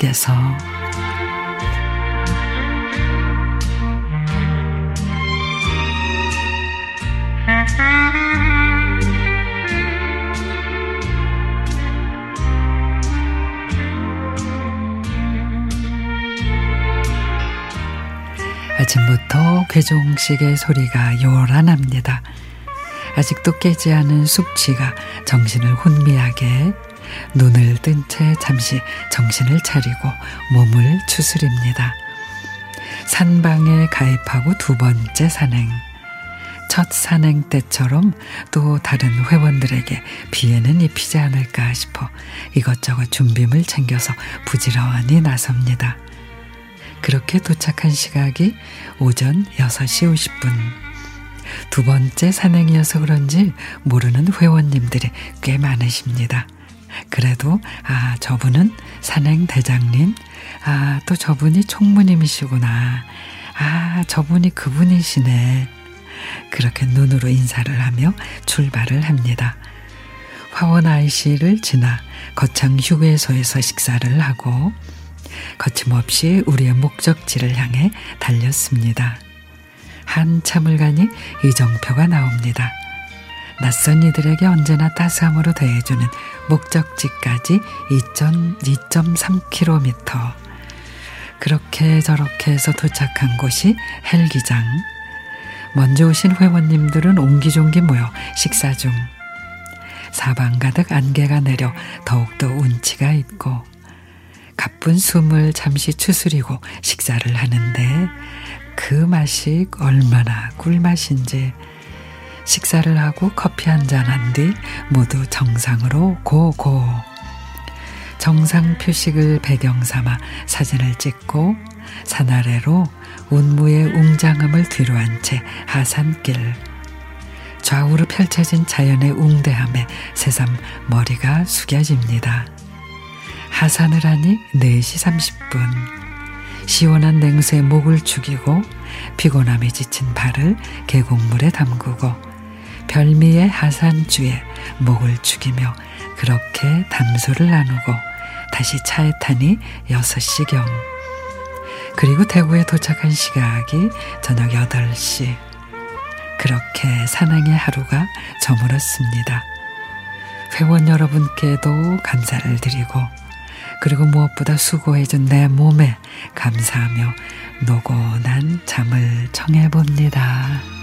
위해서 아침부터 괴종식의 소리가 요란합니다. 아직도 깨지 않은 숙취가 정신을 혼미하게 눈을 뜬 채 잠시 정신을 차리고 몸을 추스립니다. 산방에 가입하고 두 번째 산행. 첫 산행 때처럼 또 다른 회원들에게 피해는 입히지 않을까 싶어 이것저것 준비물 챙겨서 부지런히 나섭니다. 그렇게 도착한 시각이 오전 6시 50분. 두 번째 산행이어서 그런지 모르는 회원님들이 꽤 많으십니다. 그래도 아 저분은 산행 대장님 아 또 저분이 총무님이시구나 아 저분이 그분이시네 그렇게 눈으로 인사를 하며 출발을 합니다. 화원 IC를 지나 거창 휴게소에서 식사를 하고 거침없이 우리의 목적지를 향해 달렸습니다. 한참을 가니 이정표가 나옵니다. 낯선 이들에게 언제나 따스함으로 대해주는 목적지까지 2.3km. 그렇게 저렇게 해서 도착한 곳이 헬기장. 먼저 오신 회원님들은 옹기종기 모여 식사 중. 사방 가득 안개가 내려 더욱더 운치가 있고 가쁜 숨을 잠시 추스리고 식사를 하는데 그 맛이 얼마나 꿀맛인지 식사를 하고 커피 한 잔 한 뒤 모두 정상으로 고고. 정상 표식을 배경 삼아 사진을 찍고 산 아래로 운무의 웅장함을 뒤로 한 채 하산길. 좌우로 펼쳐진 자연의 웅대함에 새삼 머리가 숙여집니다. 하산을 하니 4시 30분. 시원한 냉수에 목을 죽이고 피곤함에 지친 발을 계곡물에 담그고 별미의 하산주에 목을 죽이며 그렇게 담소를 나누고 다시 차에 타니 6시경. 그리고 대구에 도착한 시각이 저녁 8시. 그렇게 사랑의 하루가 저물었습니다. 회원 여러분께도 감사를 드리고 그리고 무엇보다 수고해준 내 몸에 감사하며 노곤한 잠을 청해봅니다.